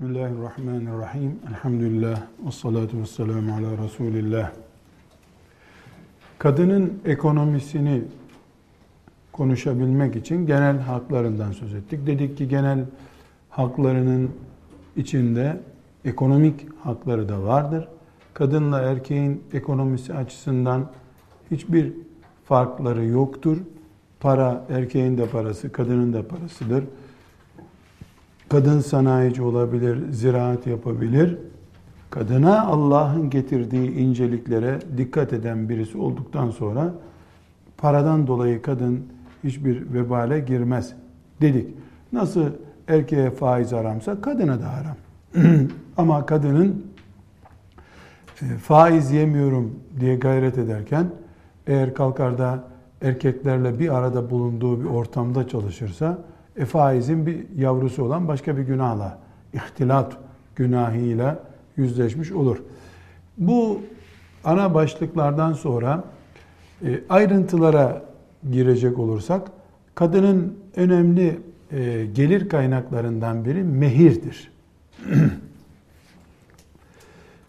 Bismillahirrahmanirrahim. Elhamdülillah. Ve salatu ve selamu ala Resulillah. Kadının ekonomisini konuşabilmek için genel haklarından söz ettik. Dedik ki genel haklarının içinde ekonomik hakları da vardır. Kadınla erkeğin ekonomisi açısından hiçbir farkları yoktur. Para erkeğin de parası, kadının da parasıdır. Kadın sanayici olabilir, ziraat yapabilir. Kadına Allah'ın getirdiği inceliklere dikkat eden birisi olduktan sonra paradan dolayı kadın hiçbir vebale girmez dedik. Nasıl erkeğe faiz haramsa kadına da haram. Ama kadının e, faiz yemiyorum diye gayret ederken eğer kalkar da erkeklerle bir arada bulunduğu bir ortamda çalışırsa e faizin bir yavrusu olan başka bir günahla, ihtilat günahıyla yüzleşmiş olur. Bu ana başlıklardan sonra e, ayrıntılara girecek olursak, kadının önemli e, gelir kaynaklarından biri mehirdir.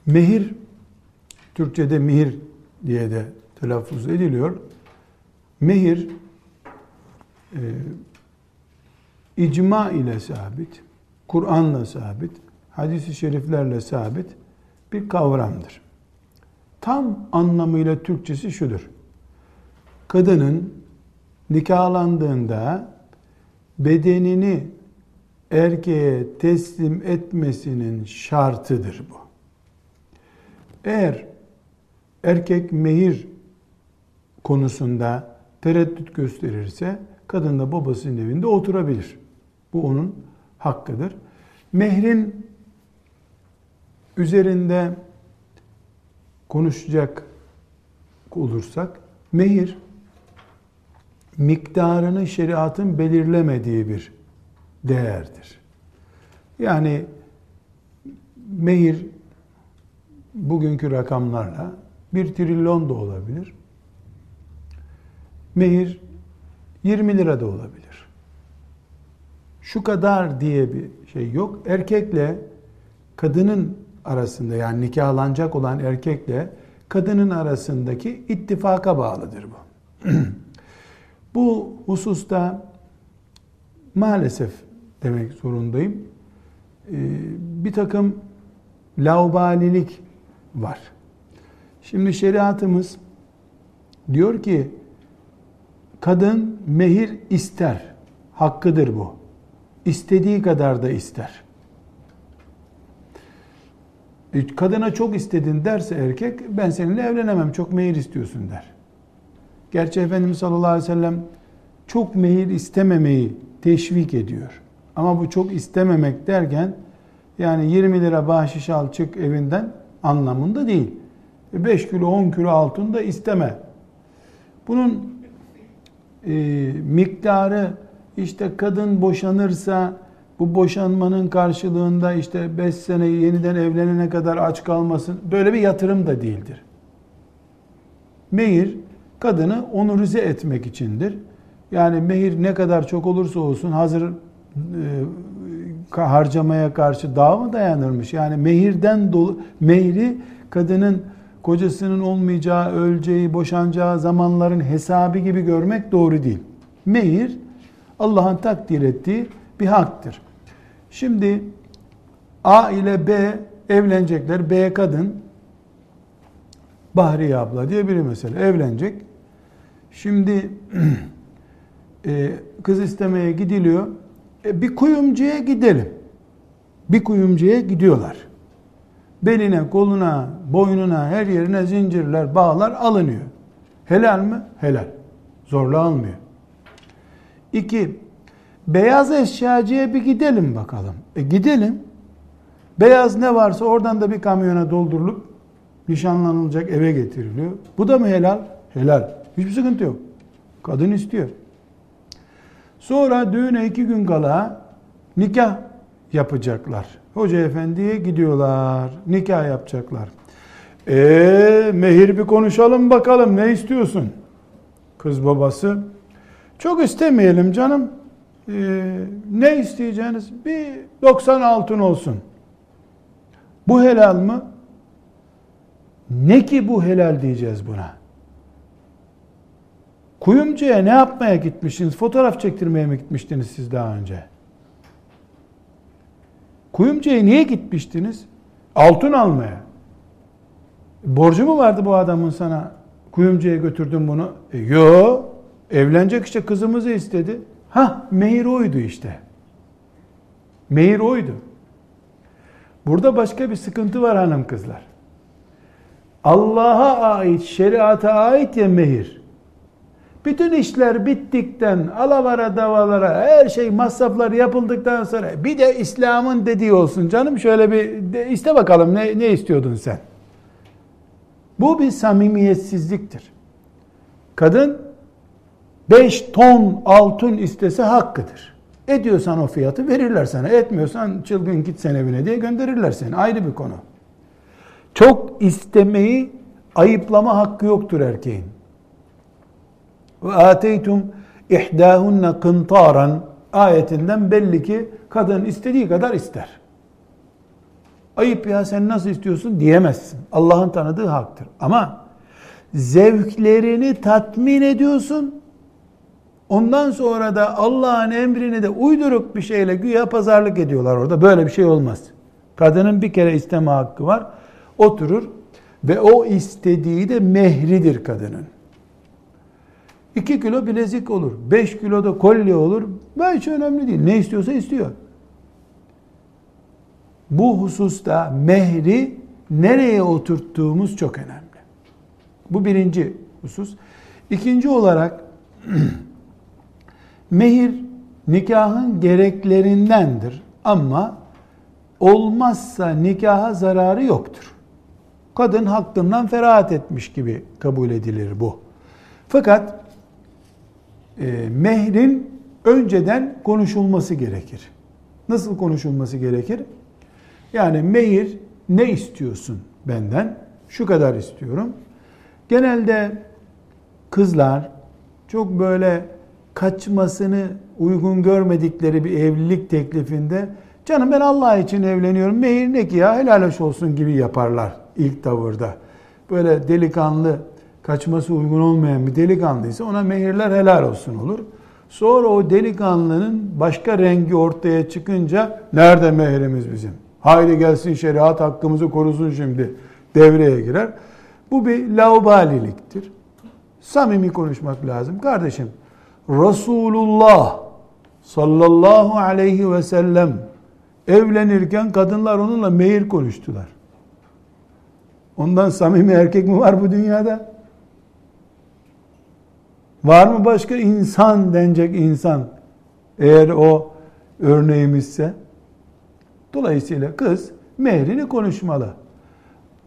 mehir, Türkçe'de mihir diye de telaffuz ediliyor. Mehir, e, icma ile sabit, Kur'an'la sabit, hadis-i şeriflerle sabit bir kavramdır. Tam anlamıyla Türkçesi şudur. Kadının nikahlandığında bedenini erkeğe teslim etmesinin şartıdır bu. Eğer erkek mehir konusunda tereddüt gösterirse kadın da babasının evinde oturabilir. Bu onun hakkıdır. Mehrin üzerinde konuşacak olursak, mehir miktarını şeriatın belirlemediği bir değerdir. Yani mehir bugünkü rakamlarla bir trilyon da olabilir. Mehir 20 lira da olabilir şu kadar diye bir şey yok. Erkekle kadının arasında yani nikahlanacak olan erkekle kadının arasındaki ittifaka bağlıdır bu. bu hususta maalesef demek zorundayım. Ee, bir takım laubalilik var. Şimdi şeriatımız diyor ki kadın mehir ister. Hakkıdır bu. İstediği kadar da ister. E, kadına çok istedin derse erkek ben seninle evlenemem çok mehir istiyorsun der. Gerçi Efendimiz sallallahu aleyhi ve sellem çok mehir istememeyi teşvik ediyor. Ama bu çok istememek derken yani 20 lira bahşiş al çık evinden anlamında değil. 5 e, kilo 10 kilo altın da isteme. Bunun e, miktarı işte kadın boşanırsa bu boşanmanın karşılığında işte 5 sene yeniden evlenene kadar aç kalmasın. Böyle bir yatırım da değildir. Mehir kadını onurize etmek içindir. Yani mehir ne kadar çok olursa olsun hazır e, harcamaya karşı daha mı dayanırmış? Yani mehirden dolu mehri kadının kocasının olmayacağı, öleceği, boşanacağı zamanların hesabı gibi görmek doğru değil. Mehir Allah'ın takdir ettiği bir haktır. Şimdi A ile B evlenecekler. B kadın Bahriye abla diye biri mesela evlenecek. Şimdi e, kız istemeye gidiliyor. E, bir kuyumcuya gidelim. Bir kuyumcuya gidiyorlar. Beline, koluna, boynuna, her yerine zincirler, bağlar alınıyor. Helal mi? Helal. Zorla almıyor. İki, beyaz eşyacıya bir gidelim bakalım. E gidelim. Beyaz ne varsa oradan da bir kamyona doldurulup nişanlanılacak eve getiriliyor. Bu da mı helal? Helal. Hiçbir sıkıntı yok. Kadın istiyor. Sonra düğüne iki gün kala nikah yapacaklar. Hoca efendiye gidiyorlar. Nikah yapacaklar. Eee mehir bir konuşalım bakalım ne istiyorsun? Kız babası çok istemeyelim canım. Ee, ne isteyeceğiniz? Bir 90 altın olsun. Bu helal mı? Ne ki bu helal diyeceğiz buna? Kuyumcuya ne yapmaya gitmişsiniz? Fotoğraf çektirmeye mi gitmiştiniz siz daha önce? Kuyumcuya niye gitmiştiniz? Altın almaya. Borcu mu vardı bu adamın sana? Kuyumcuya götürdün bunu. E, yo, evlenecek işte kızımızı istedi. Ha, mehir oydu işte. Mehir oydu. Burada başka bir sıkıntı var hanım kızlar. Allah'a ait, şeriata ait ya mehir. Bütün işler bittikten, alavara davalara, her şey masraflar yapıldıktan sonra bir de İslam'ın dediği olsun canım şöyle bir de iste bakalım ne, ne istiyordun sen? Bu bir samimiyetsizliktir. Kadın 5 ton altın istese hakkıdır. Ediyorsan o fiyatı verirler sana. Etmiyorsan çılgın git sen evine diye gönderirler seni. Ayrı bir konu. Çok istemeyi ayıplama hakkı yoktur erkeğin. Ve ateytum ihdahunne kıntaran ayetinden belli ki kadın istediği kadar ister. Ayıp ya sen nasıl istiyorsun diyemezsin. Allah'ın tanıdığı haktır. Ama zevklerini tatmin ediyorsun. Ondan sonra da Allah'ın emrini de uyduruk bir şeyle güya pazarlık ediyorlar orada. Böyle bir şey olmaz. Kadının bir kere isteme hakkı var. Oturur ve o istediği de mehridir kadının. 2 kilo bilezik olur. 5 kilo da kolye olur. Ben hiç önemli değil. Ne istiyorsa istiyor. Bu hususta mehri nereye oturttuğumuz çok önemli. Bu birinci husus. İkinci olarak mehir nikahın gereklerindendir ama olmazsa nikaha zararı yoktur. Kadın hakkından ferahat etmiş gibi kabul edilir bu. Fakat e, mehrin önceden konuşulması gerekir. Nasıl konuşulması gerekir? Yani mehir ne istiyorsun benden? Şu kadar istiyorum. Genelde kızlar çok böyle kaçmasını uygun görmedikleri bir evlilik teklifinde canım ben Allah için evleniyorum mehir ne ki ya helal hoş olsun gibi yaparlar ilk tavırda. Böyle delikanlı kaçması uygun olmayan bir delikanlıysa ona mehirler helal olsun olur. Sonra o delikanlının başka rengi ortaya çıkınca nerede mehrimiz bizim? Haydi gelsin şeriat hakkımızı korusun şimdi devreye girer. Bu bir laubaliliktir. Samimi konuşmak lazım. Kardeşim Resulullah sallallahu aleyhi ve sellem evlenirken kadınlar onunla mehir konuştular. Ondan samimi erkek mi var bu dünyada? Var mı başka insan denecek insan? Eğer o örneğimizse. Dolayısıyla kız mehrini konuşmalı.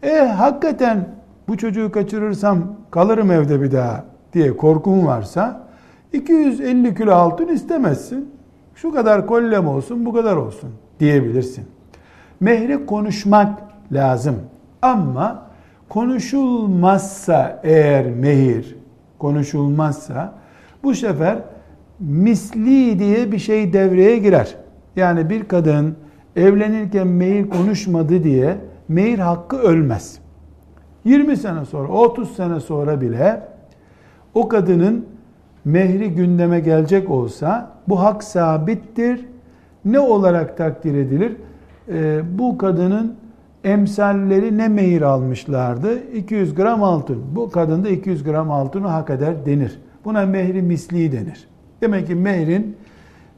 E hakikaten bu çocuğu kaçırırsam kalırım evde bir daha diye korkun varsa 250 kilo altın istemezsin. Şu kadar kollem olsun, bu kadar olsun diyebilirsin. Mehri konuşmak lazım. Ama konuşulmazsa eğer mehir konuşulmazsa bu sefer misli diye bir şey devreye girer. Yani bir kadın evlenirken mehir konuşmadı diye mehir hakkı ölmez. 20 sene sonra, 30 sene sonra bile o kadının mehri gündeme gelecek olsa bu hak sabittir. Ne olarak takdir edilir? Ee, bu kadının emsalleri ne mehir almışlardı? 200 gram altın. Bu kadın da 200 gram altını hak eder denir. Buna mehri misli denir. Demek ki mehrin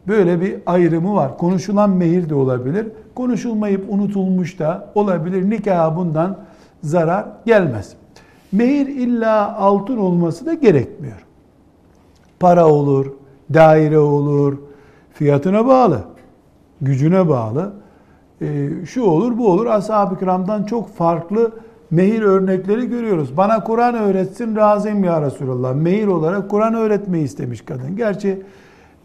böyle bir ayrımı var. Konuşulan mehir de olabilir. Konuşulmayıp unutulmuş da olabilir. Nikaha bundan zarar gelmez. Mehir illa altın olması da gerekmiyor. Para olur, daire olur, fiyatına bağlı, gücüne bağlı e, şu olur bu olur. Ashab-ı kiramdan çok farklı mehir örnekleri görüyoruz. Bana Kur'an öğretsin razıyım ya Resulallah. Mehir olarak Kur'an öğretmeyi istemiş kadın. Gerçi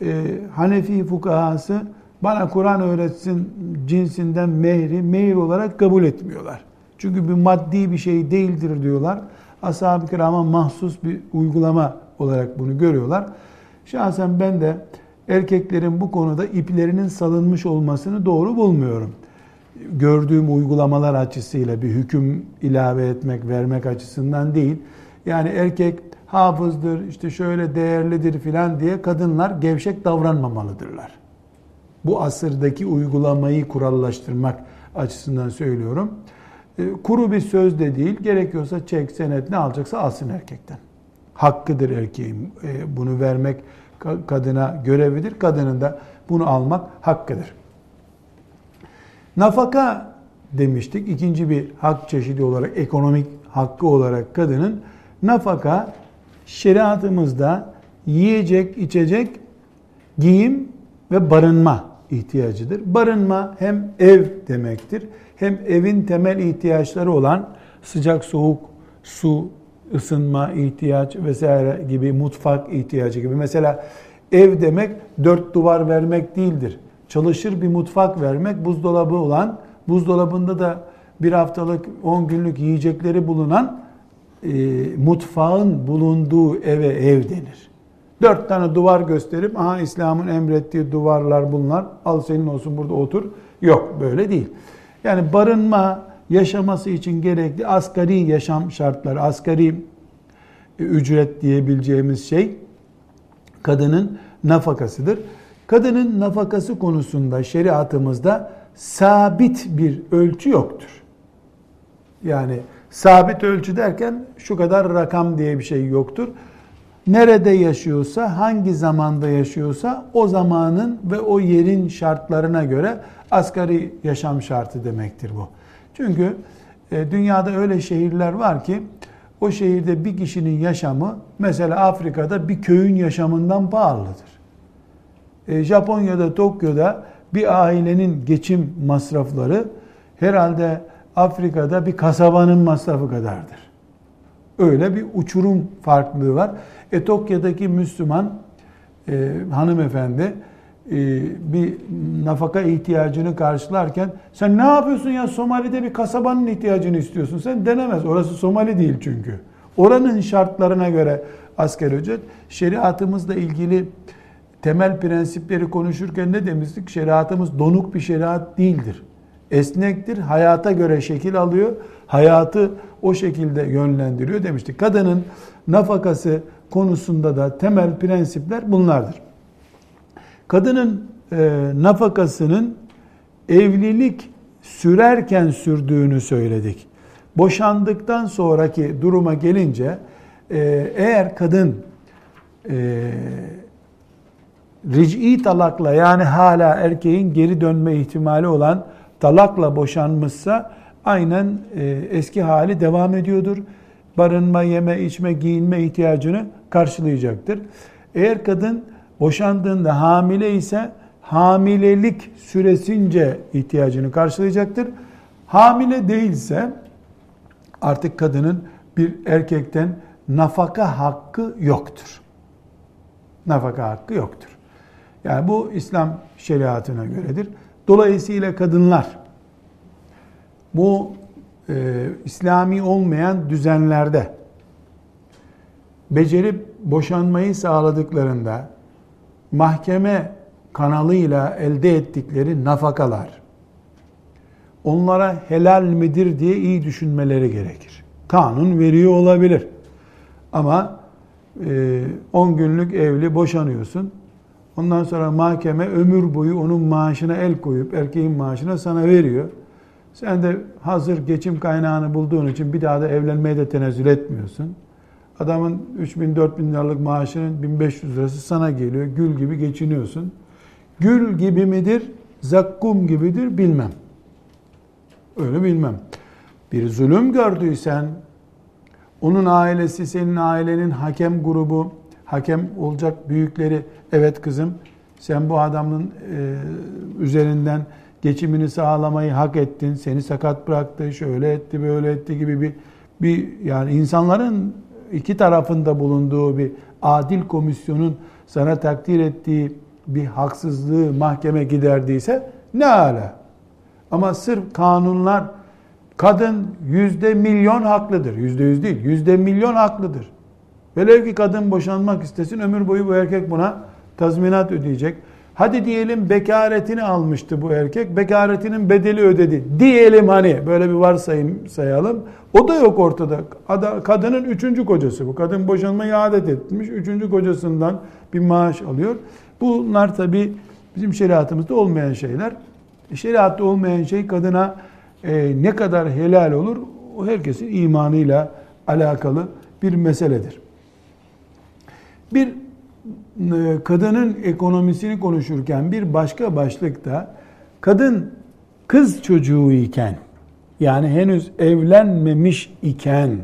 e, Hanefi fukahası bana Kur'an öğretsin cinsinden mehri mehir olarak kabul etmiyorlar. Çünkü bir maddi bir şey değildir diyorlar. Ashab-ı kirama mahsus bir uygulama olarak bunu görüyorlar. Şahsen ben de erkeklerin bu konuda iplerinin salınmış olmasını doğru bulmuyorum. gördüğüm uygulamalar açısıyla bir hüküm ilave etmek, vermek açısından değil. Yani erkek hafızdır, işte şöyle değerlidir filan diye kadınlar gevşek davranmamalıdırlar. Bu asırdaki uygulamayı kurallaştırmak açısından söylüyorum. E, kuru bir söz de değil, gerekiyorsa çek, senet ne alacaksa alsın erkekten. Hakkıdır erkeğin e, bunu vermek kadına görevidir. Kadının da bunu almak hakkıdır. Nafaka demiştik. İkinci bir hak çeşidi olarak, ekonomik hakkı olarak kadının nafaka şeriatımızda yiyecek, içecek, giyim ve barınma ihtiyacıdır. Barınma hem ev demektir, hem evin temel ihtiyaçları olan sıcak, soğuk, su, ısınma ihtiyaç vesaire gibi mutfak ihtiyacı gibi. Mesela ev demek dört duvar vermek değildir. Çalışır bir mutfak vermek, buzdolabı olan, buzdolabında da bir haftalık, on günlük yiyecekleri bulunan e, mutfağın bulunduğu eve ev denir. Dört tane duvar gösterip, aha İslam'ın emrettiği duvarlar bunlar, al senin olsun burada otur. Yok böyle değil. Yani barınma, yaşaması için gerekli asgari yaşam şartları, asgari e, ücret diyebileceğimiz şey kadının nafakasıdır. Kadının nafakası konusunda şeriatımızda sabit bir ölçü yoktur. Yani sabit ölçü derken şu kadar rakam diye bir şey yoktur. Nerede yaşıyorsa, hangi zamanda yaşıyorsa o zamanın ve o yerin şartlarına göre asgari yaşam şartı demektir bu. Çünkü e, dünyada öyle şehirler var ki o şehirde bir kişinin yaşamı mesela Afrika'da bir köyün yaşamından pahalıdır. E, Japonya'da, Tokyo'da bir ailenin geçim masrafları herhalde Afrika'da bir kasabanın masrafı kadardır. Öyle bir uçurum farklılığı var. E, Tokyo'daki Müslüman e, hanımefendi bir nafaka ihtiyacını karşılarken sen ne yapıyorsun ya Somali'de bir kasabanın ihtiyacını istiyorsun. Sen denemez. Orası Somali değil çünkü. Oranın şartlarına göre asker ücret şeriatımızla ilgili temel prensipleri konuşurken ne demiştik? Şeriatımız donuk bir şeriat değildir. Esnektir, hayata göre şekil alıyor, hayatı o şekilde yönlendiriyor demiştik. Kadının nafakası konusunda da temel prensipler bunlardır. Kadının e, nafakasının evlilik sürerken sürdüğünü söyledik. Boşandıktan sonraki duruma gelince e, eğer kadın e, ric'i talakla yani hala erkeğin geri dönme ihtimali olan talakla boşanmışsa aynen e, eski hali devam ediyordur. Barınma, yeme, içme, giyinme ihtiyacını karşılayacaktır. Eğer kadın boşandığında hamile ise hamilelik süresince ihtiyacını karşılayacaktır. Hamile değilse artık kadının bir erkekten nafaka hakkı yoktur. Nafaka hakkı yoktur. Yani bu İslam şeriatına göredir. Dolayısıyla kadınlar bu e, İslami olmayan düzenlerde becerip boşanmayı sağladıklarında mahkeme kanalıyla elde ettikleri nafakalar onlara helal midir diye iyi düşünmeleri gerekir. Kanun veriyor olabilir. Ama 10 e, günlük evli boşanıyorsun. Ondan sonra mahkeme ömür boyu onun maaşına el koyup erkeğin maaşına sana veriyor. Sen de hazır geçim kaynağını bulduğun için bir daha da evlenmeye de tenezzül etmiyorsun. Adamın 3 bin 4 bin liralık maaşının 1500 lirası sana geliyor. Gül gibi geçiniyorsun. Gül gibi midir, zakkum gibidir bilmem. Öyle bilmem. Bir zulüm gördüysen, onun ailesi, senin ailenin hakem grubu, hakem olacak büyükleri, evet kızım sen bu adamın e, üzerinden geçimini sağlamayı hak ettin, seni sakat bıraktı, şöyle etti, böyle etti gibi bir bir yani insanların iki tarafında bulunduğu bir adil komisyonun sana takdir ettiği bir haksızlığı mahkeme giderdiyse ne ala. Ama sırf kanunlar kadın yüzde milyon haklıdır. Yüzde yüz değil, yüzde milyon haklıdır. Velev ki kadın boşanmak istesin ömür boyu bu erkek buna tazminat ödeyecek. Hadi diyelim bekaretini almıştı bu erkek. Bekaretinin bedeli ödedi. Diyelim hani böyle bir varsayım sayalım. O da yok ortada. Kadının üçüncü kocası bu. Kadın boşanmayı adet etmiş. Üçüncü kocasından bir maaş alıyor. Bunlar tabi bizim şeriatımızda olmayan şeyler. Şeriatta olmayan şey kadına e, ne kadar helal olur o herkesin imanıyla alakalı bir meseledir. Bir e, kadının ekonomisini konuşurken bir başka başlıkta kadın kız çocuğu iken yani henüz evlenmemiş iken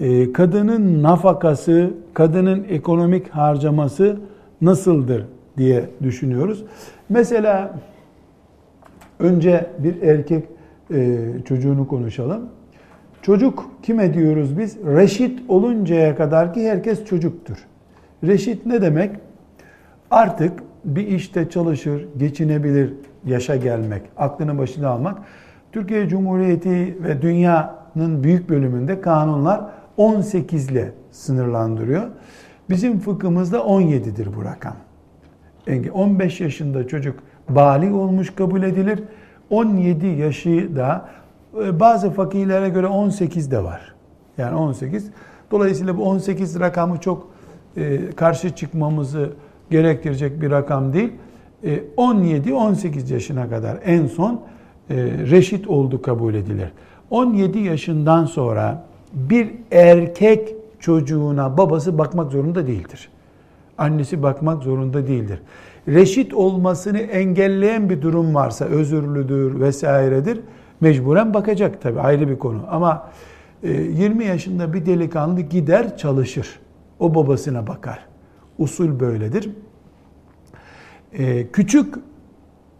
e, kadının nafakası, kadının ekonomik harcaması nasıldır diye düşünüyoruz. Mesela önce bir erkek e, çocuğunu konuşalım. Çocuk kime diyoruz biz? Reşit oluncaya kadar ki herkes çocuktur. Reşit ne demek? Artık bir işte çalışır, geçinebilir, yaşa gelmek, aklını başına almak. Türkiye Cumhuriyeti ve dünyanın büyük bölümünde kanunlar 18 ile sınırlandırıyor. Bizim fıkhımızda 17'dir bu rakam. 15 yaşında çocuk bali olmuş kabul edilir. 17 yaşı da e, bazı fakihlere göre 18 de var. Yani 18. Dolayısıyla bu 18 rakamı çok karşı çıkmamızı gerektirecek bir rakam değil. 17-18 e, yaşına kadar en son reşit oldu kabul edilir. 17 yaşından sonra bir erkek çocuğuna babası bakmak zorunda değildir. Annesi bakmak zorunda değildir. Reşit olmasını engelleyen bir durum varsa özürlüdür vesairedir mecburen bakacak tabi ayrı bir konu. Ama 20 yaşında bir delikanlı gider çalışır. O babasına bakar. Usul böyledir. Küçük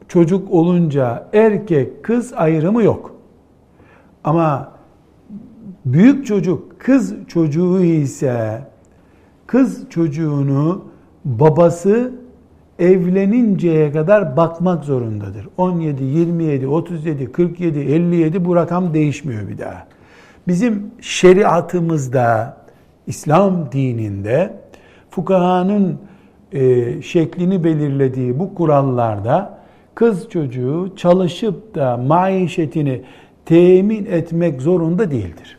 çocuk olunca erkek kız ayrımı yok. Ama büyük çocuk kız çocuğu ise kız çocuğunu babası evleninceye kadar bakmak zorundadır. 17, 27, 37, 47, 57 bu rakam değişmiyor bir daha. Bizim şeriatımızda, İslam dininde fukahanın e, şeklini belirlediği bu kurallarda kız çocuğu çalışıp da maişetini temin etmek zorunda değildir.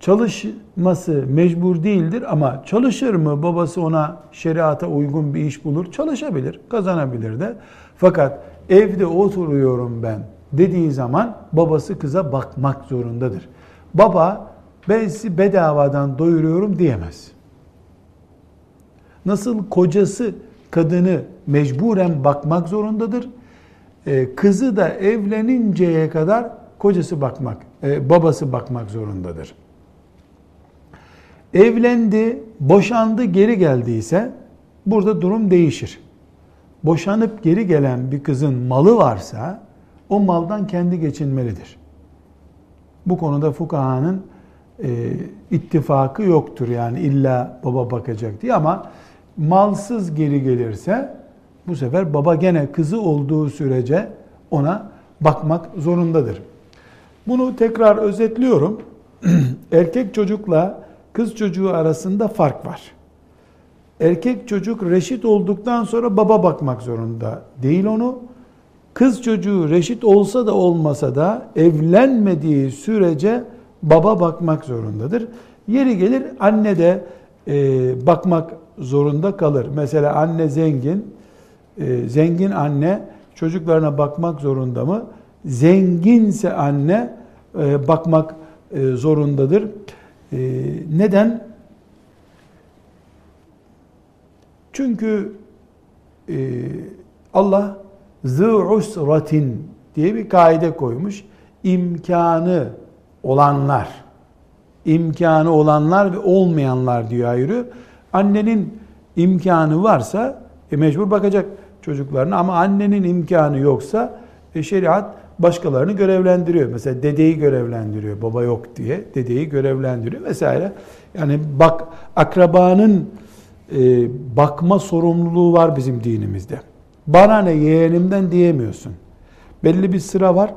Çalışması mecbur değildir ama çalışır mı babası ona şeriata uygun bir iş bulur? Çalışabilir, kazanabilir de. Fakat evde oturuyorum ben dediği zaman babası kıza bakmak zorundadır. Baba ben sizi bedavadan doyuruyorum diyemez. Nasıl kocası kadını mecburen bakmak zorundadır. Ee, kızı da evleninceye kadar kocası bakmak, e, babası bakmak zorundadır. Evlendi, boşandı, geri geldiyse burada durum değişir. Boşanıp geri gelen bir kızın malı varsa o maldan kendi geçinmelidir. Bu konuda fukahanın e, ittifakı yoktur yani illa baba bakacak diye ama malsız geri gelirse bu sefer baba gene kızı olduğu sürece ona bakmak zorundadır. Bunu tekrar özetliyorum. Erkek çocukla kız çocuğu arasında fark var. Erkek çocuk reşit olduktan sonra baba bakmak zorunda değil onu. Kız çocuğu reşit olsa da olmasa da evlenmediği sürece baba bakmak zorundadır. Yeri gelir anne de e, bakmak zorunda kalır. Mesela anne zengin, e, zengin anne çocuklarına bakmak zorunda mı? Zenginse anne e, bakmak e, zorundadır. E, neden? Çünkü e, Allah zı usratin diye bir kaide koymuş. İmkanı olanlar, imkanı olanlar ve olmayanlar diyor ayırıyor. Annenin imkanı varsa e, mecbur bakacak çocuklarına ama annenin imkanı yoksa e, şeriat başkalarını görevlendiriyor. Mesela dedeyi görevlendiriyor. Baba yok diye dedeyi görevlendiriyor vesaire. Yani bak akrabanın e, bakma sorumluluğu var bizim dinimizde. Bana ne yeğenimden diyemiyorsun. Belli bir sıra var.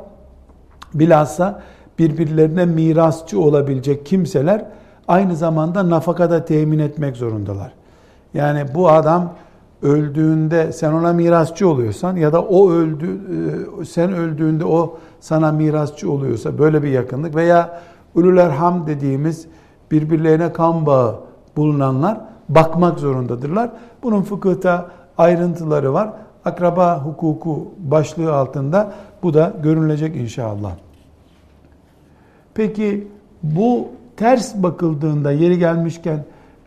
Bilhassa birbirlerine mirasçı olabilecek kimseler aynı zamanda nafakada temin etmek zorundalar. Yani bu adam öldüğünde sen ona mirasçı oluyorsan ya da o öldü e, sen öldüğünde o sana mirasçı oluyorsa böyle bir yakınlık veya ulul erham dediğimiz birbirlerine kan bağı bulunanlar bakmak zorundadırlar. Bunun fıkıhta ayrıntıları var. Akraba hukuku başlığı altında bu da görünecek inşallah. Peki bu ters bakıldığında yeri gelmişken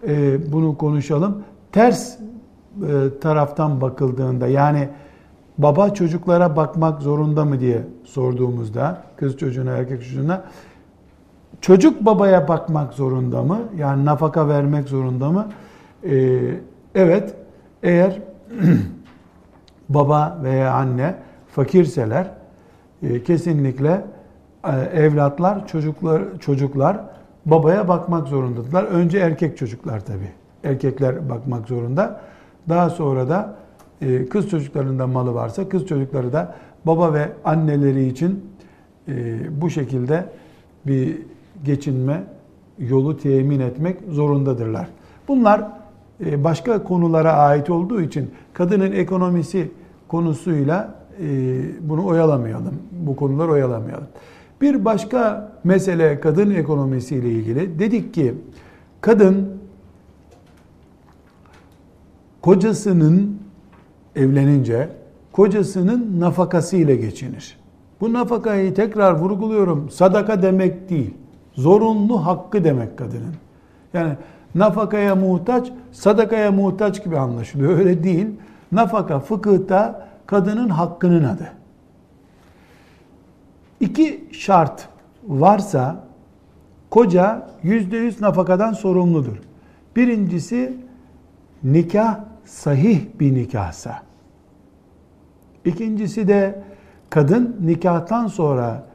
e, bunu konuşalım. Ters e, taraftan bakıldığında yani baba çocuklara bakmak zorunda mı diye sorduğumuzda kız çocuğuna erkek çocuğuna çocuk babaya bakmak zorunda mı? Yani nafaka vermek zorunda mı? Ee, evet eğer baba veya anne fakirseler e, kesinlikle e, evlatlar çocuklar çocuklar babaya bakmak zorundadılar. Önce erkek çocuklar tabi. Erkekler bakmak zorunda. Daha sonra da e, kız çocuklarında malı varsa kız çocukları da baba ve anneleri için bu şekilde bir geçinme yolu temin etmek zorundadırlar. Bunlar başka konulara ait olduğu için kadının ekonomisi konusuyla bunu oyalamayalım. Bu konular oyalamayalım. Bir başka mesele kadın ekonomisiyle ilgili. Dedik ki kadın kocasının evlenince kocasının nafakası ile geçinir. Bu nafakayı tekrar vurguluyorum. Sadaka demek değil. Zorunlu hakkı demek kadının. Yani nafakaya muhtaç, sadakaya muhtaç gibi anlaşılıyor. Öyle değil. Nafaka fıkıhta kadının hakkının adı. İki şart varsa koca yüzde yüz nafakadan sorumludur. Birincisi nikah sahih bir nikahsa. İkincisi de kadın nikahtan sonra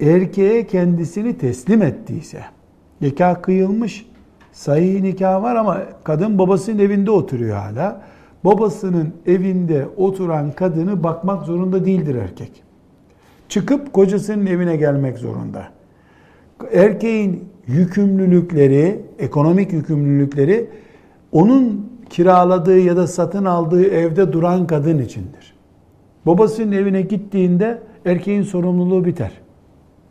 erkeğe kendisini teslim ettiyse, nikah kıyılmış, sahih nikah var ama kadın babasının evinde oturuyor hala. Babasının evinde oturan kadını bakmak zorunda değildir erkek. Çıkıp kocasının evine gelmek zorunda. Erkeğin yükümlülükleri, ekonomik yükümlülükleri onun kiraladığı ya da satın aldığı evde duran kadın içindir. Babasının evine gittiğinde erkeğin sorumluluğu biter.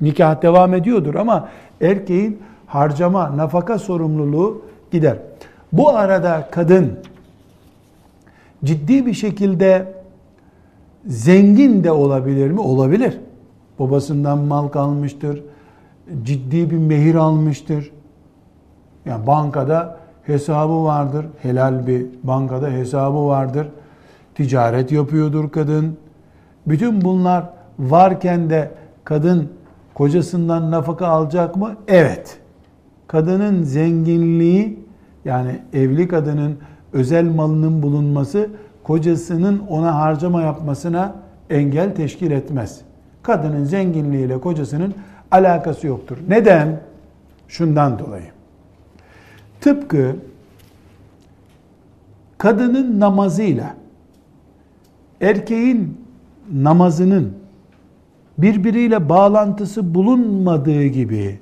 Nikah devam ediyordur ama erkeğin harcama, nafaka sorumluluğu gider. Bu arada kadın ciddi bir şekilde zengin de olabilir mi? Olabilir. Babasından mal kalmıştır. Ciddi bir mehir almıştır. Yani bankada hesabı vardır. Helal bir bankada hesabı vardır. Ticaret yapıyordur kadın. Bütün bunlar varken de kadın kocasından nafaka alacak mı? Evet. Kadının zenginliği yani evli kadının özel malının bulunması kocasının ona harcama yapmasına engel teşkil etmez. Kadının zenginliğiyle kocasının alakası yoktur. Neden? Şundan dolayı. Tıpkı kadının namazıyla erkeğin namazının birbiriyle bağlantısı bulunmadığı gibi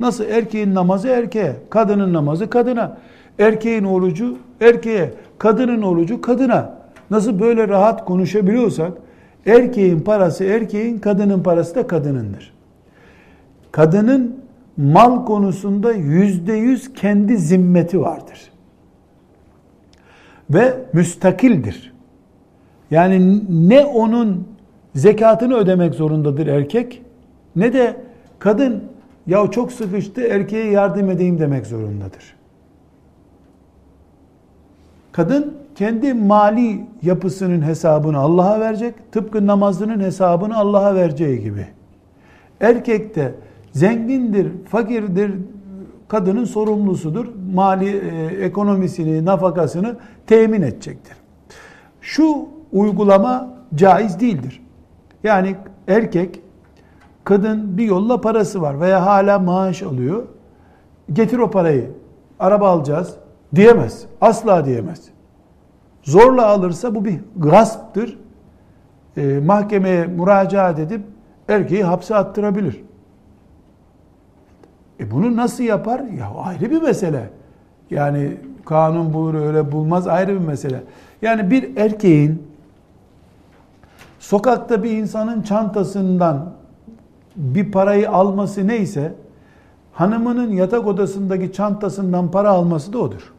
nasıl erkeğin namazı erkeğe, kadının namazı kadına, erkeğin orucu erkeğe, kadının orucu kadına nasıl böyle rahat konuşabiliyorsak erkeğin parası erkeğin, kadının parası da kadınındır. Kadının mal konusunda yüzde yüz kendi zimmeti vardır. Ve müstakildir. Yani ne onun zekatını ödemek zorundadır erkek ne de kadın ya çok sıkıştı erkeğe yardım edeyim demek zorundadır. Kadın kendi mali yapısının hesabını Allah'a verecek. Tıpkı namazının hesabını Allah'a vereceği gibi. Erkek de zengindir, fakirdir, kadının sorumlusudur. Mali e, ekonomisini, nafakasını temin edecektir. Şu uygulama caiz değildir. Yani erkek kadın bir yolla parası var veya hala maaş alıyor. Getir o parayı. Araba alacağız diyemez. Asla diyemez. Zorla alırsa bu bir gasptır. E, mahkemeye müracaat edip erkeği hapse attırabilir. E bunu nasıl yapar? Ya ayrı bir mesele. Yani kanun bulur öyle bulmaz ayrı bir mesele. Yani bir erkeğin sokakta bir insanın çantasından bir parayı alması neyse hanımının yatak odasındaki çantasından para alması da odur.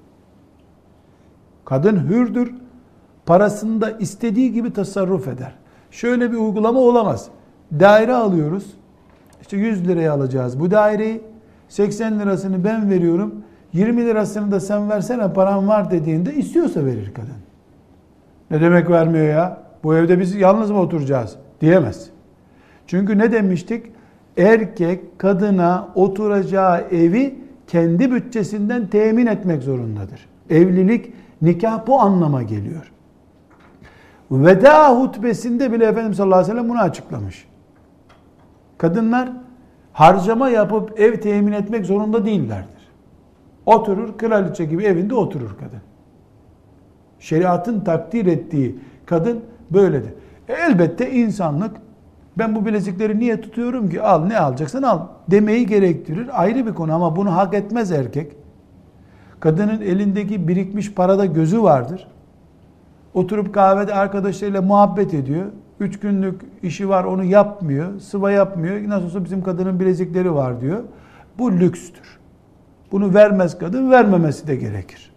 Kadın hürdür. Parasında istediği gibi tasarruf eder. Şöyle bir uygulama olamaz. Daire alıyoruz. İşte 100 liraya alacağız bu daireyi. 80 lirasını ben veriyorum. 20 lirasını da sen versene param var dediğinde istiyorsa verir kadın. Ne demek vermiyor ya? Bu evde biz yalnız mı oturacağız? Diyemez. Çünkü ne demiştik? Erkek kadına oturacağı evi kendi bütçesinden temin etmek zorundadır. Evlilik, nikah bu anlama geliyor. Veda hutbesinde bile Efendimiz sallallahu aleyhi ve sellem bunu açıklamış. Kadınlar harcama yapıp ev temin etmek zorunda değillerdir. Oturur, kraliçe gibi evinde oturur kadın. Şeriatın takdir ettiği kadın böyledir. E elbette insanlık ben bu bilezikleri niye tutuyorum ki al ne alacaksan al demeyi gerektirir. Ayrı bir konu ama bunu hak etmez erkek. Kadının elindeki birikmiş parada gözü vardır. Oturup kahvede arkadaşlarıyla muhabbet ediyor. Üç günlük işi var onu yapmıyor. Sıva yapmıyor. Nasıl olsa bizim kadının bilezikleri var diyor. Bu lükstür. Bunu vermez kadın vermemesi de gerekir.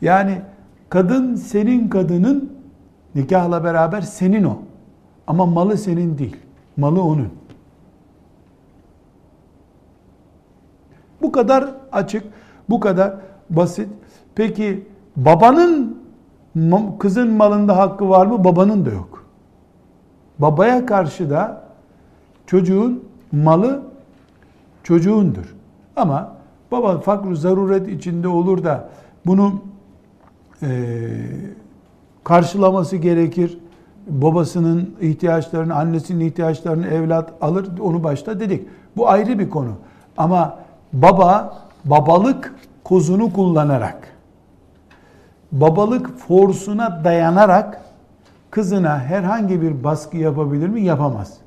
Yani kadın senin kadının nikahla beraber senin o. Ama malı senin değil. Malı onun. Bu kadar açık, bu kadar basit. Peki babanın kızın malında hakkı var mı? Babanın da yok. Babaya karşı da çocuğun malı çocuğundur. Ama baba fakr zaruret içinde olur da bunu e, karşılaması gerekir. Babasının ihtiyaçlarını, annesinin ihtiyaçlarını evlat alır. Onu başta dedik. Bu ayrı bir konu. Ama baba babalık kozunu kullanarak babalık forsuna dayanarak kızına herhangi bir baskı yapabilir mi? Yapamaz.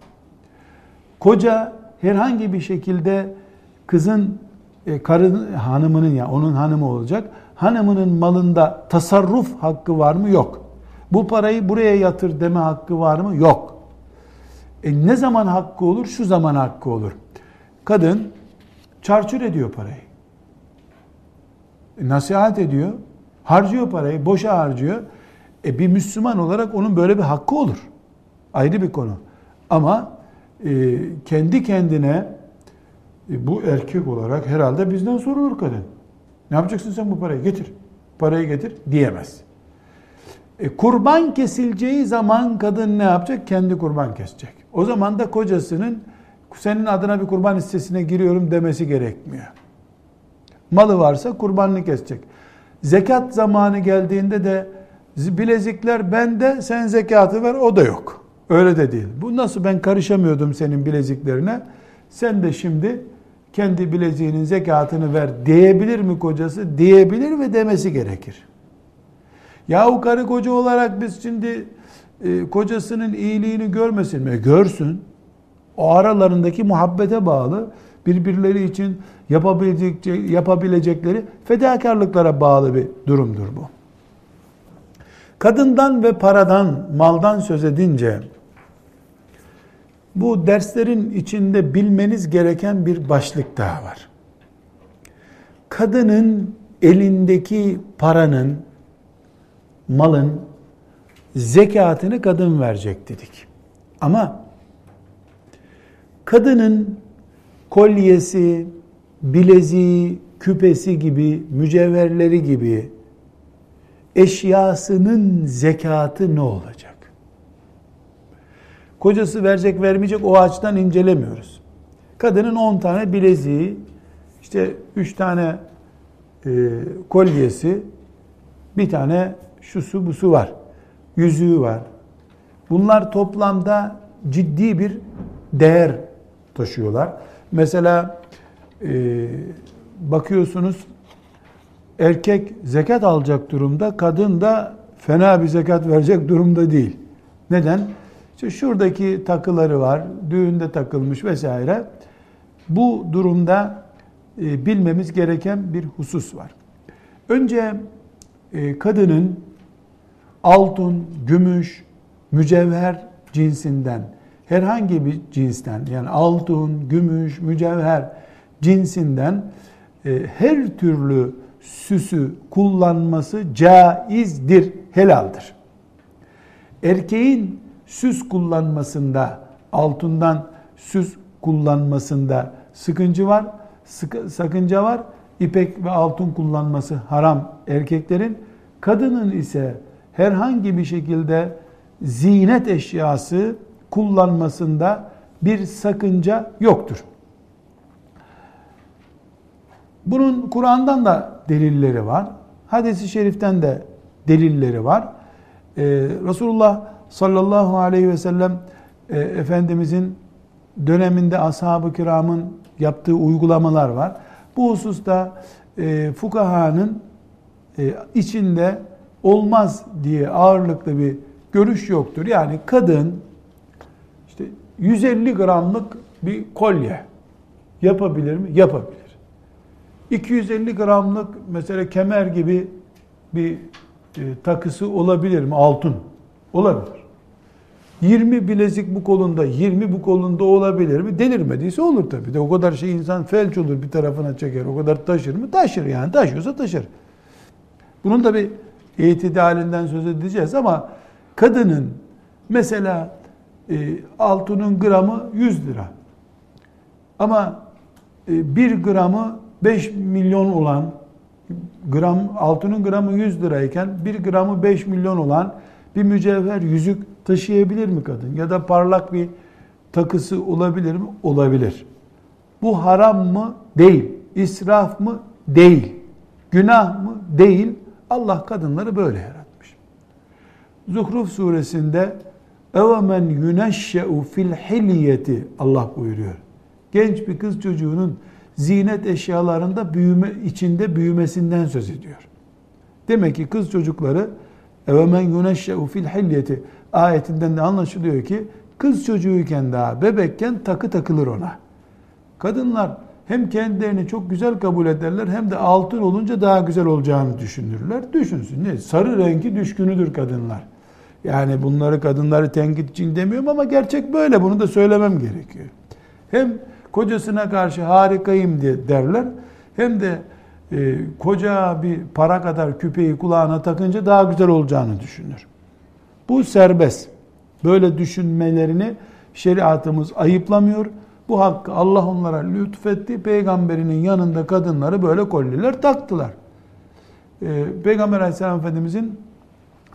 Koca herhangi bir şekilde kızın e, karın hanımının ya yani onun hanımı olacak. Hanımının malında tasarruf hakkı var mı? Yok. Bu parayı buraya yatır deme hakkı var mı? Yok. E ne zaman hakkı olur? Şu zaman hakkı olur. Kadın çarçur ediyor parayı. E, nasihat ediyor. Harcıyor parayı, boşa harcıyor. E bir Müslüman olarak onun böyle bir hakkı olur. Ayrı bir konu. Ama e, kendi kendine e, bu erkek olarak herhalde bizden sorulur kadın. Ne yapacaksın sen bu parayı? Getir. Parayı getir diyemez. E, kurban kesileceği zaman kadın ne yapacak? Kendi kurban kesecek. O zaman da kocasının senin adına bir kurban listesine giriyorum demesi gerekmiyor. Malı varsa kurbanını kesecek. Zekat zamanı geldiğinde de bilezikler bende sen zekatı ver o da yok. Öyle de değil. Bu nasıl ben karışamıyordum senin bileziklerine. Sen de şimdi kendi bileziğinin zekatını ver diyebilir mi kocası? Diyebilir ve demesi gerekir. Yahu karı koca olarak biz şimdi e, kocasının iyiliğini görmesin mi? E, görsün. O aralarındaki muhabbete bağlı birbirleri için yapabilecek, yapabilecekleri fedakarlıklara bağlı bir durumdur bu. Kadından ve paradan, maldan söz edince bu derslerin içinde bilmeniz gereken bir başlık daha var. Kadının elindeki paranın, malın zekatını kadın verecek dedik. Ama kadının kolyesi, bileziği, küpesi gibi, mücevherleri gibi eşyasının zekatı ne olacak? Kocası verecek vermeyecek o açıdan incelemiyoruz. Kadının 10 tane bileziği, işte 3 tane e, kolyesi, bir tane şusu busu var. Yüzüğü var. Bunlar toplamda ciddi bir değer taşıyorlar. Mesela e, bakıyorsunuz erkek zekat alacak durumda, kadın da fena bir zekat verecek durumda değil. Neden? İşte şuradaki takıları var, düğünde takılmış vesaire. Bu durumda e, bilmemiz gereken bir husus var. Önce e, kadının altın, gümüş, mücevher cinsinden herhangi bir cinsten yani altın, gümüş, mücevher cinsinden e, her türlü süsü kullanması caizdir, helaldir. Erkeğin süs kullanmasında, altından süs kullanmasında sıkıntı var, sıkı, sakınca var. İpek ve altın kullanması haram erkeklerin. Kadının ise herhangi bir şekilde zinet eşyası kullanmasında bir sakınca yoktur. Bunun Kur'an'dan da delilleri var. Hadis-i şeriften de delilleri var. Ee, Resulullah sallallahu aleyhi ve sellem e, Efendimizin döneminde ashab-ı kiramın yaptığı uygulamalar var. Bu hususta e, fukahanın e, içinde olmaz diye ağırlıklı bir görüş yoktur. Yani kadın 150 gramlık bir kolye yapabilir mi? Yapabilir. 250 gramlık mesela kemer gibi bir e, takısı olabilir mi? Altın. Olabilir. 20 bilezik bu kolunda, 20 bu kolunda olabilir mi? Delirmediyse olur tabii. De o kadar şey insan felç olur bir tarafına çeker. O kadar taşır mı? Taşır yani. Taşıyorsa taşır. Bunun da bir itidalinden söz edeceğiz ama kadının mesela e, altının gramı 100 lira. Ama e, 1 gramı 5 milyon olan gram altının gramı 100 lirayken 1 gramı 5 milyon olan bir mücevher yüzük taşıyabilir mi kadın? Ya da parlak bir takısı olabilir mi? Olabilir. Bu haram mı? Değil. İsraf mı? Değil. Günah mı? Değil. Allah kadınları böyle yaratmış. Zuhruf suresinde evemen yuneşşe'u fil hilyeti Allah buyuruyor. Genç bir kız çocuğunun zinet eşyalarında büyüme içinde büyümesinden söz ediyor. Demek ki kız çocukları evemen yuneşşe'u fil hilyeti ayetinden de anlaşılıyor ki kız çocuğuyken daha bebekken takı takılır ona. Kadınlar hem kendilerini çok güzel kabul ederler hem de altın olunca daha güzel olacağını düşünürler. Düşünsün. Ne? Sarı rengi düşkünüdür kadınlar. Yani bunları kadınları tenkit için demiyorum ama gerçek böyle. Bunu da söylemem gerekiyor. Hem kocasına karşı harikayım diye derler. Hem de e, koca bir para kadar küpeyi kulağına takınca daha güzel olacağını düşünür. Bu serbest. Böyle düşünmelerini şeriatımız ayıplamıyor. Bu hakkı Allah onlara lütfetti. Peygamberinin yanında kadınları böyle kolyeler taktılar. Ee, Peygamber aleyhisselam efendimizin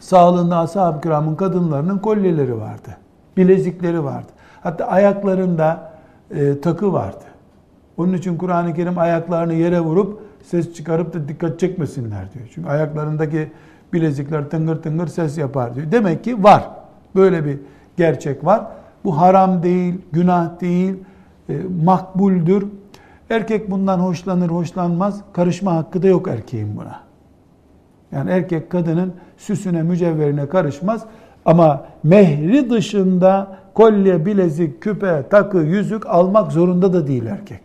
sağlığında ashab-ı kiramın kadınlarının kolyeleri vardı. Bilezikleri vardı. Hatta ayaklarında e, takı vardı. Onun için Kur'an-ı Kerim ayaklarını yere vurup ses çıkarıp da dikkat çekmesinler diyor. Çünkü ayaklarındaki bilezikler tıngır tıngır ses yapar diyor. Demek ki var. Böyle bir gerçek var. Bu haram değil, günah değil, e, makbuldür. Erkek bundan hoşlanır, hoşlanmaz. Karışma hakkı da yok erkeğin buna. Yani erkek kadının süsüne, mücevherine karışmaz. Ama mehri dışında kolye, bilezik, küpe, takı, yüzük almak zorunda da değil erkek.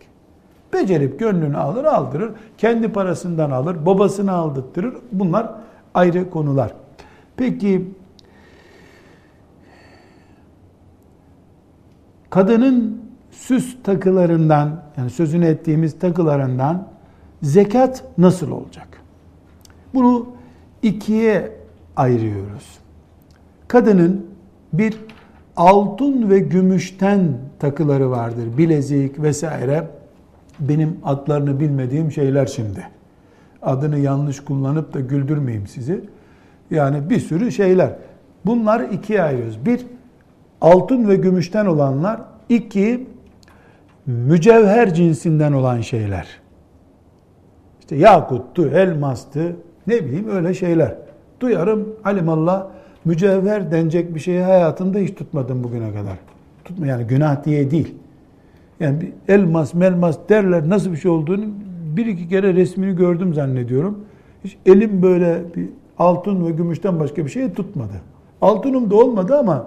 Becerip gönlünü alır, aldırır. Kendi parasından alır, babasını aldırtırır. Bunlar ayrı konular. Peki kadının süs takılarından yani sözünü ettiğimiz takılarından zekat nasıl olacak? Bunu ikiye ayırıyoruz. Kadının bir altın ve gümüşten takıları vardır. Bilezik vesaire. Benim adlarını bilmediğim şeyler şimdi. Adını yanlış kullanıp da güldürmeyeyim sizi. Yani bir sürü şeyler. Bunlar ikiye ayırıyoruz. Bir, altın ve gümüşten olanlar. İki, mücevher cinsinden olan şeyler. İşte yakuttu, elmastı, ne bileyim öyle şeyler. Duyarım alimallah mücevher denecek bir şeyi hayatımda hiç tutmadım bugüne kadar. Tutma yani günah diye değil. Yani bir elmas, melmas derler nasıl bir şey olduğunu bir iki kere resmini gördüm zannediyorum. Hiç elim böyle bir altın ve gümüşten başka bir şey tutmadı. Altınım da olmadı ama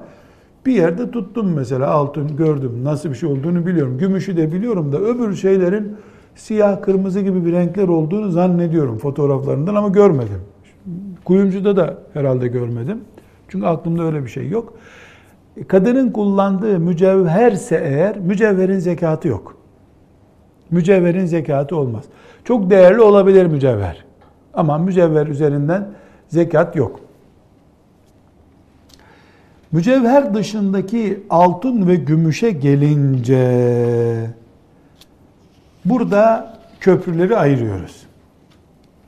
bir yerde tuttum mesela altın gördüm. Nasıl bir şey olduğunu biliyorum. Gümüşü de biliyorum da öbür şeylerin siyah kırmızı gibi bir renkler olduğunu zannediyorum fotoğraflarından ama görmedim. Kuyumcuda da herhalde görmedim. Çünkü aklımda öyle bir şey yok. Kadının kullandığı mücevherse eğer mücevherin zekatı yok. Mücevherin zekatı olmaz. Çok değerli olabilir mücevher. Ama mücevher üzerinden zekat yok. Mücevher dışındaki altın ve gümüşe gelince burada köprüleri ayırıyoruz.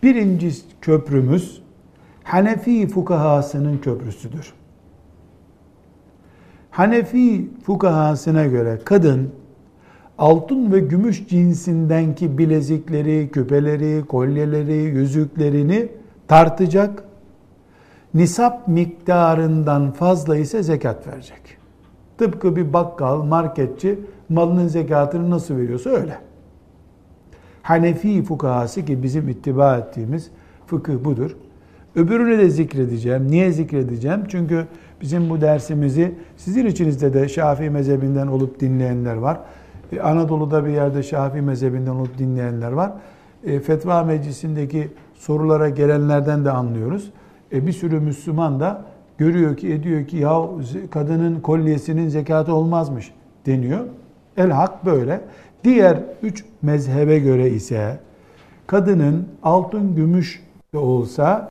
Birinci köprümüz Hanefi fukahasının köprüsüdür. Hanefi fukahasına göre kadın altın ve gümüş cinsindenki bilezikleri, küpeleri, kolyeleri, yüzüklerini tartacak. Nisap miktarından fazla ise zekat verecek. Tıpkı bir bakkal, marketçi malının zekatını nasıl veriyorsa öyle. Hanefi fukahası ki bizim ittiba ettiğimiz fıkıh budur. Öbürünü de zikredeceğim. Niye zikredeceğim? Çünkü bizim bu dersimizi sizin içinizde de Şafii mezhebinden olup dinleyenler var. E, Anadolu'da bir yerde Şafii mezhebinden olup dinleyenler var. E, fetva meclisindeki sorulara gelenlerden de anlıyoruz. E, bir sürü Müslüman da görüyor ki ediyor ki ya kadının kolyesinin zekatı olmazmış deniyor. El hak böyle. Diğer üç mezhebe göre ise kadının altın gümüş de olsa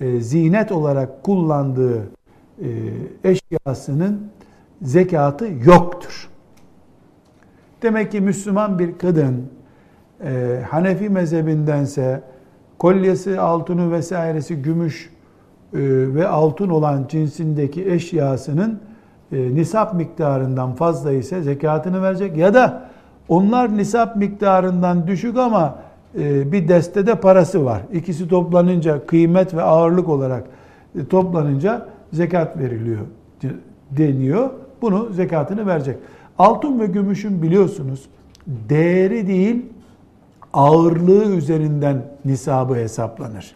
e, zinet olarak kullandığı e, eşyasının zekatı yoktur. Demek ki Müslüman bir kadın e, Hanefi mezhebindense kolyesi, altını vesairesi gümüş e, ve altın olan cinsindeki eşyasının e, nisap miktarından fazla ise zekatını verecek ya da onlar nisap miktarından düşük ama e, bir destede parası var. İkisi toplanınca kıymet ve ağırlık olarak e, toplanınca zekat veriliyor deniyor. Bunu zekatını verecek. Altın ve gümüşün biliyorsunuz değeri değil ağırlığı üzerinden nisabı hesaplanır.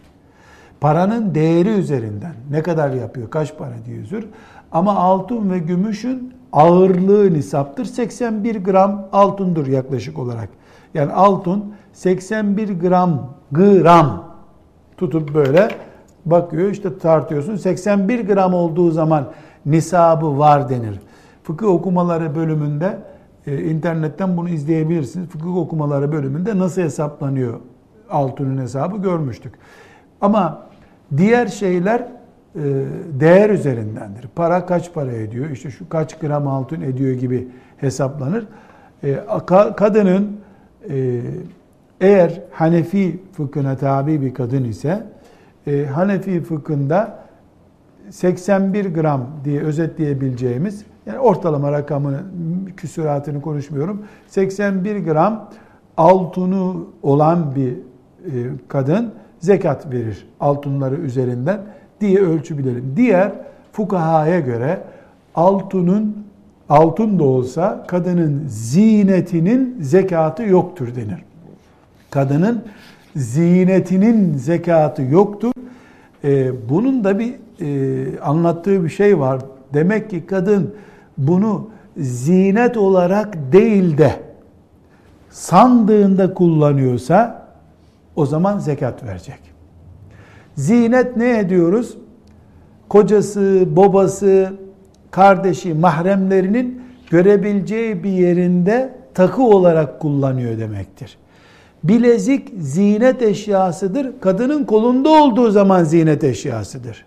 Paranın değeri üzerinden ne kadar yapıyor, kaç para diye üzür. Ama altın ve gümüşün ağırlığı nisaptır. 81 gram altındır yaklaşık olarak. Yani altın 81 gram gram tutup böyle bakıyor işte tartıyorsun. 81 gram olduğu zaman nisabı var denir. Fıkıh okumaları bölümünde e, internetten bunu izleyebilirsiniz. Fıkıh okumaları bölümünde nasıl hesaplanıyor altının hesabı görmüştük. Ama diğer şeyler değer üzerindendir. Para kaç para ediyor? İşte şu kaç gram altın ediyor gibi hesaplanır. E, kadının e, eğer Hanefi fıkhına tabi bir kadın ise Hanefi fıkhında 81 gram diye özetleyebileceğimiz yani ortalama rakamını küsuratını konuşmuyorum. 81 gram altını olan bir kadın zekat verir altınları üzerinden diye ölçü bilelim. Diğer fukahaya göre altının altın da olsa kadının zinetinin zekatı yoktur denir. Kadının zinetinin zekatı yoktur. Ee, bunun da bir e, anlattığı bir şey var. Demek ki kadın bunu zinet olarak değil de sandığında kullanıyorsa o zaman zekat verecek. Zinet ne ediyoruz? Kocası, babası, kardeşi, mahremlerinin görebileceği bir yerinde takı olarak kullanıyor demektir. Bilezik zinet eşyasıdır. Kadının kolunda olduğu zaman zinet eşyasıdır.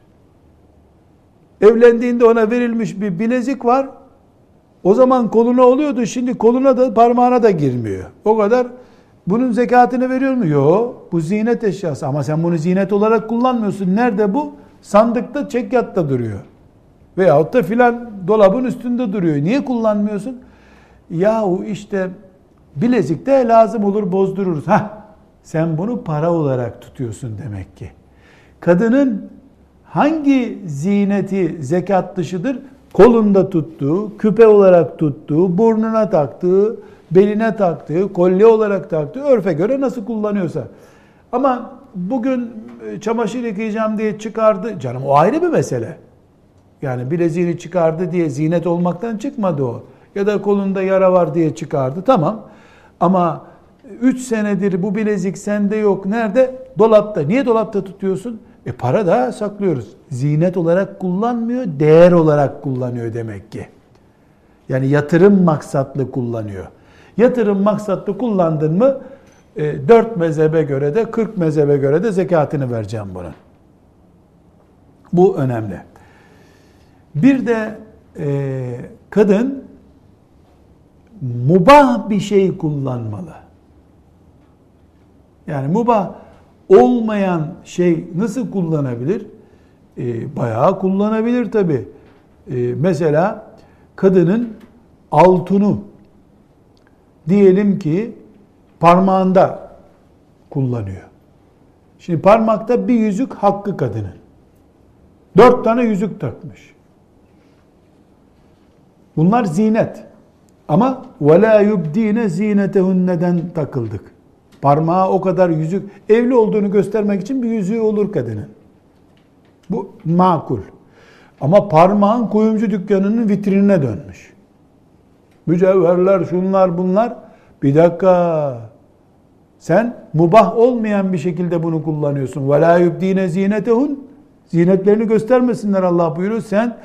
Evlendiğinde ona verilmiş bir bilezik var. O zaman koluna oluyordu. Şimdi koluna da parmağına da girmiyor. O kadar bunun zekatını veriyor mu? Yok. Bu zinet eşyası. Ama sen bunu zinet olarak kullanmıyorsun. Nerede bu? Sandıkta, çekyatta duruyor. Veyahut da filan dolabın üstünde duruyor. Niye kullanmıyorsun? Yahu işte bilezikte lazım olur bozdururuz. Ha, sen bunu para olarak tutuyorsun demek ki. Kadının hangi zineti zekat dışıdır? Kolunda tuttuğu, küpe olarak tuttuğu, burnuna taktığı, beline taktığı, kolye olarak taktığı örfe göre nasıl kullanıyorsa. Ama bugün e, çamaşır yıkayacağım diye çıkardı. Canım o ayrı bir mesele. Yani bileziğini çıkardı diye zinet olmaktan çıkmadı o. Ya da kolunda yara var diye çıkardı. Tamam. Ama 3 senedir bu bilezik sende yok. Nerede? Dolapta. Niye dolapta tutuyorsun? E para da saklıyoruz. Zinet olarak kullanmıyor, değer olarak kullanıyor demek ki. Yani yatırım maksatlı kullanıyor. Yatırım maksatlı kullandın mı e, 4 mezhebe göre de 40 mezhebe göre de zekatını vereceğim bunun. Bu önemli. Bir de e, kadın mubah bir şey kullanmalı. Yani mubah olmayan şey nasıl kullanabilir? E, bayağı kullanabilir tabi. E, mesela kadının altını diyelim ki parmağında kullanıyor. Şimdi parmakta bir yüzük hakkı kadının. Dört tane yüzük takmış. Bunlar zinet. Ama وَلَا يُبْد۪ينَ زِينَتَهُنَّden takıldık. Parmağı o kadar yüzük, evli olduğunu göstermek için bir yüzüğü olur kadının. Bu makul. Ama parmağın kuyumcu dükkanının vitrinine dönmüş. Mücevherler, şunlar bunlar. Bir dakika. Sen mubah olmayan bir şekilde bunu kullanıyorsun. وَلَا يُبْد۪ينَ زِينَتَهُنْ Zinetlerini göstermesinler Allah buyuruyor. Sen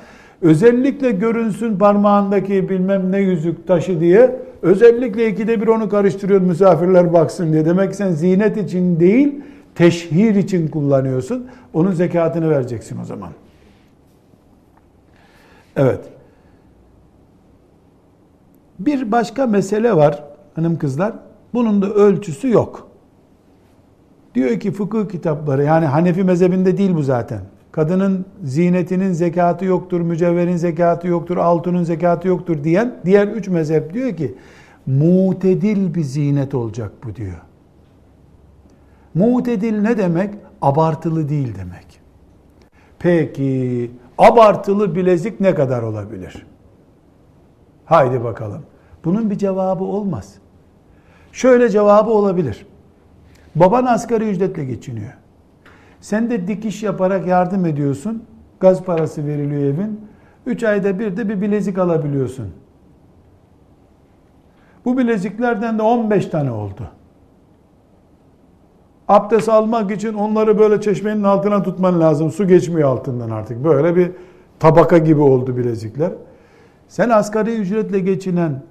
özellikle görünsün parmağındaki bilmem ne yüzük taşı diye özellikle ikide bir onu karıştırıyor misafirler baksın diye. Demek ki sen zinet için değil teşhir için kullanıyorsun. Onun zekatını vereceksin o zaman. Evet. Bir başka mesele var hanım kızlar. Bunun da ölçüsü yok. Diyor ki fıkıh kitapları yani Hanefi mezhebinde değil bu zaten. Kadının zinetinin zekatı yoktur, mücevherin zekatı yoktur, altının zekatı yoktur diyen diğer üç mezhep diyor ki mutedil bir zinet olacak bu diyor. Mutedil ne demek? Abartılı değil demek. Peki abartılı bilezik ne kadar olabilir? Haydi bakalım. Bunun bir cevabı olmaz. Şöyle cevabı olabilir. Baban asgari ücretle geçiniyor. Sen de dikiş yaparak yardım ediyorsun. Gaz parası veriliyor evin. Üç ayda bir de bir bilezik alabiliyorsun. Bu bileziklerden de 15 tane oldu. Abdest almak için onları böyle çeşmenin altına tutman lazım. Su geçmiyor altından artık. Böyle bir tabaka gibi oldu bilezikler. Sen asgari ücretle geçinen,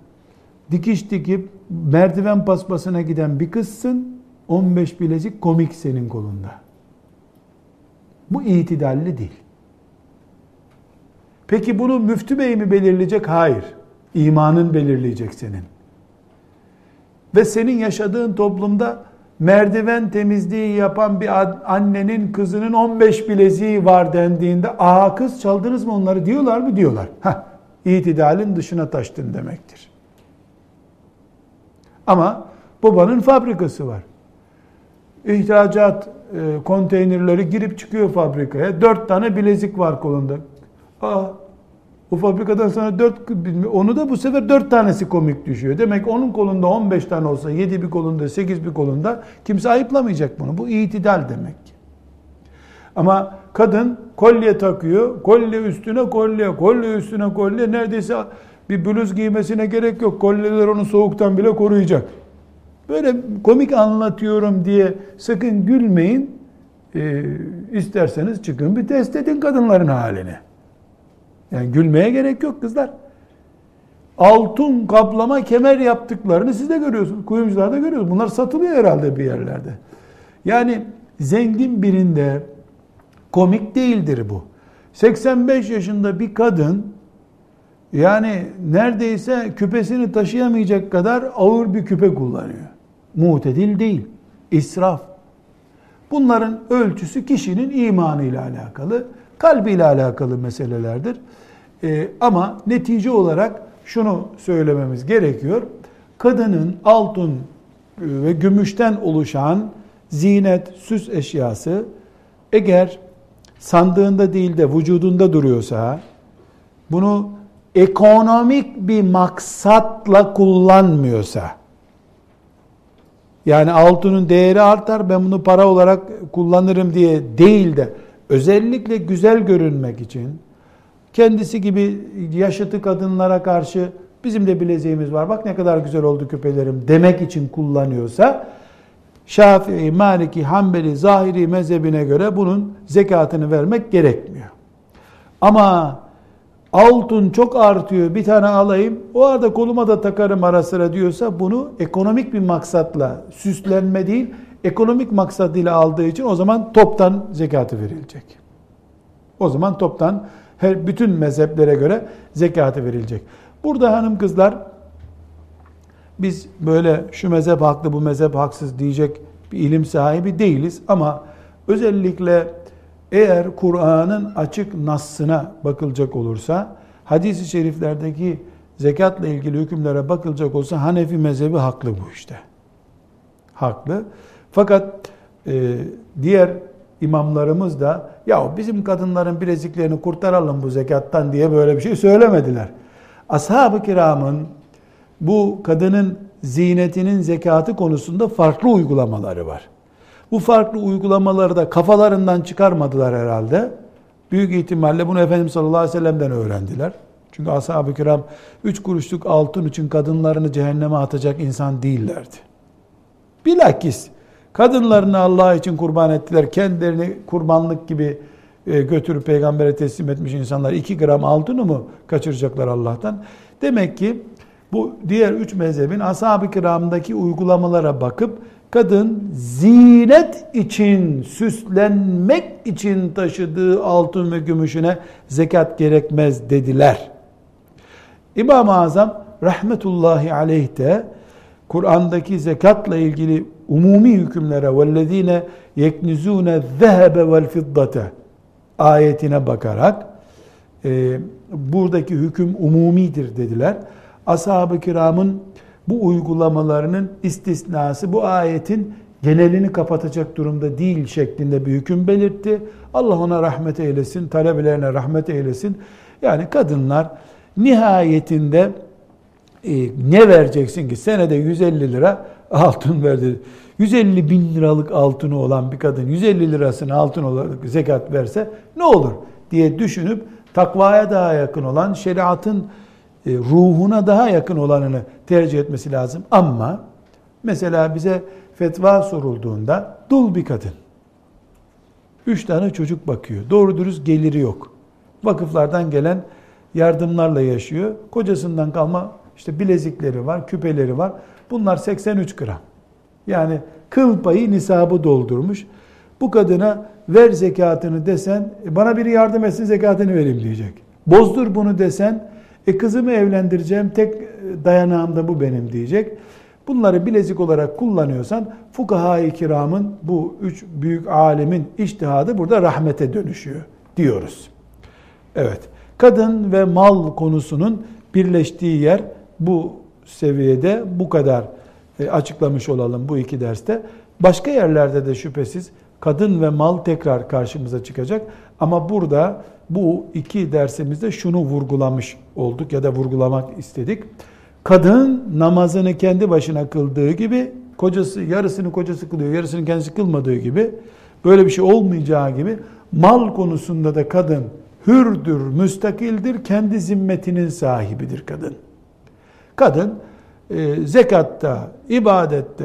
dikiş dikip merdiven paspasına giden bir kızsın. 15 bilezik komik senin kolunda. Bu itidalli değil. Peki bunu müftü bey mi belirleyecek? Hayır. İmanın belirleyecek senin. Ve senin yaşadığın toplumda merdiven temizliği yapan bir annenin kızının 15 bileziği var dendiğinde aa kız çaldınız mı onları diyorlar mı? Diyorlar. Heh, itidalin dışına taştın demektir. Ama babanın fabrikası var. İhracat e, konteynerleri girip çıkıyor fabrikaya. Dört tane bilezik var kolunda. Aa, o fabrikadan sonra dört, onu da bu sefer dört tanesi komik düşüyor. Demek onun kolunda 15 tane olsa, yedi bir kolunda, sekiz bir kolunda kimse ayıplamayacak bunu. Bu itidal demek. Ama kadın kolye takıyor, kolye üstüne kolye, kolye üstüne kolye. Neredeyse bir bluz giymesine gerek yok. Kolyeler onu soğuktan bile koruyacak. Böyle komik anlatıyorum diye sakın gülmeyin. Ee, isterseniz çıkın bir test edin kadınların halini. Yani gülmeye gerek yok kızlar. Altın kaplama kemer yaptıklarını siz de görüyorsunuz. Kuyumcular da görüyorsunuz. Bunlar satılıyor herhalde bir yerlerde. Yani zengin birinde komik değildir bu. 85 yaşında bir kadın yani neredeyse küpesini taşıyamayacak kadar ağır bir küpe kullanıyor. Mutedil değil. İsraf. Bunların ölçüsü kişinin imanıyla alakalı, kalbiyle alakalı meselelerdir. Ee, ama netice olarak şunu söylememiz gerekiyor. Kadının altın e, ve gümüşten oluşan zinet, süs eşyası eğer sandığında değil de vücudunda duruyorsa bunu ekonomik bir maksatla kullanmıyorsa yani altının değeri artar ben bunu para olarak kullanırım diye değil de özellikle güzel görünmek için kendisi gibi yaşıtı kadınlara karşı bizim de bileziğimiz var. Bak ne kadar güzel oldu küpelerim demek için kullanıyorsa Şafii, Maliki, Hanbeli, Zahiri mezhebine göre bunun zekatını vermek gerekmiyor. Ama altın çok artıyor bir tane alayım o arada koluma da takarım ara sıra diyorsa bunu ekonomik bir maksatla süslenme değil ekonomik maksadıyla aldığı için o zaman toptan zekatı verilecek. O zaman toptan her bütün mezheplere göre zekatı verilecek. Burada hanım kızlar biz böyle şu mezhep haklı bu mezhep haksız diyecek bir ilim sahibi değiliz ama özellikle eğer Kur'an'ın açık nassına bakılacak olursa hadis-i şeriflerdeki zekatla ilgili hükümlere bakılacak olsa Hanefi mezhebi haklı bu işte. Haklı. Fakat e, diğer imamlarımız da ya bizim kadınların bileziklerini kurtaralım bu zekattan diye böyle bir şey söylemediler. Ashab-ı kiramın bu kadının zinetinin zekatı konusunda farklı uygulamaları var. Bu farklı uygulamaları da kafalarından çıkarmadılar herhalde. Büyük ihtimalle bunu Efendimiz sallallahu aleyhi ve sellem'den öğrendiler. Çünkü ashab-ı kiram üç kuruşluk altın için kadınlarını cehenneme atacak insan değillerdi. Bilakis kadınlarını Allah için kurban ettiler. Kendilerini kurbanlık gibi e, götürüp peygambere teslim etmiş insanlar 2 gram altını mı kaçıracaklar Allah'tan? Demek ki bu diğer üç mezhebin ashab-ı kiramdaki uygulamalara bakıp kadın zinet için, süslenmek için taşıdığı altın ve gümüşüne zekat gerekmez dediler. İmam-ı Azam rahmetullahi aleyh de Kur'an'daki zekatla ilgili umumi hükümlere وَالَّذ۪ينَ يَكْنِزُونَ الذَّهَبَ وَالْفِضَّةَ ayetine bakarak e, buradaki hüküm umumidir dediler. Ashab-ı kiramın bu uygulamalarının istisnası bu ayetin genelini kapatacak durumda değil şeklinde bir hüküm belirtti. Allah ona rahmet eylesin, talebelerine rahmet eylesin. Yani kadınlar nihayetinde e, ne vereceksin ki? Senede 150 lira altın verdi. 150 bin liralık altını olan bir kadın 150 lirasını altın olarak zekat verse ne olur diye düşünüp takvaya daha yakın olan şeriatın ruhuna daha yakın olanını tercih etmesi lazım. Ama mesela bize fetva sorulduğunda dul bir kadın. Üç tane çocuk bakıyor. Doğru dürüst geliri yok. Vakıflardan gelen yardımlarla yaşıyor. Kocasından kalma işte bilezikleri var, küpeleri var. Bunlar 83 gram. Yani kıl payı nisabı doldurmuş. Bu kadına ver zekatını desen, e, bana biri yardım etsin zekatını vereyim diyecek. Bozdur bunu desen, e kızımı evlendireceğim tek e, dayanağım da bu benim diyecek. Bunları bilezik olarak kullanıyorsan fukaha-i kiramın bu üç büyük alemin iştihadı burada rahmete dönüşüyor diyoruz. Evet. Kadın ve mal konusunun birleştiği yer bu seviyede bu kadar e, açıklamış olalım bu iki derste. Başka yerlerde de şüphesiz kadın ve mal tekrar karşımıza çıkacak. Ama burada bu iki dersimizde şunu vurgulamış olduk ya da vurgulamak istedik. Kadın namazını kendi başına kıldığı gibi kocası yarısını kocası kılıyor, yarısını kendisi kılmadığı gibi böyle bir şey olmayacağı gibi mal konusunda da kadın hürdür, müstakildir, kendi zimmetinin sahibidir kadın. Kadın e, zekatta, ibadette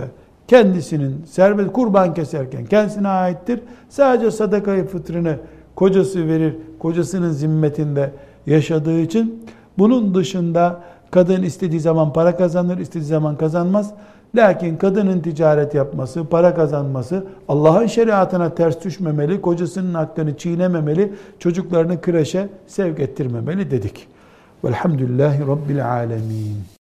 kendisinin serbest kurban keserken kendisine aittir. Sadece sadakayı fıtrını kocası verir, kocasının zimmetinde yaşadığı için bunun dışında kadın istediği zaman para kazanır, istediği zaman kazanmaz. Lakin kadının ticaret yapması, para kazanması Allah'ın şeriatına ters düşmemeli, kocasının hakkını çiğnememeli, çocuklarını kreşe sevk ettirmemeli dedik. Velhamdülillahi Rabbil alemin.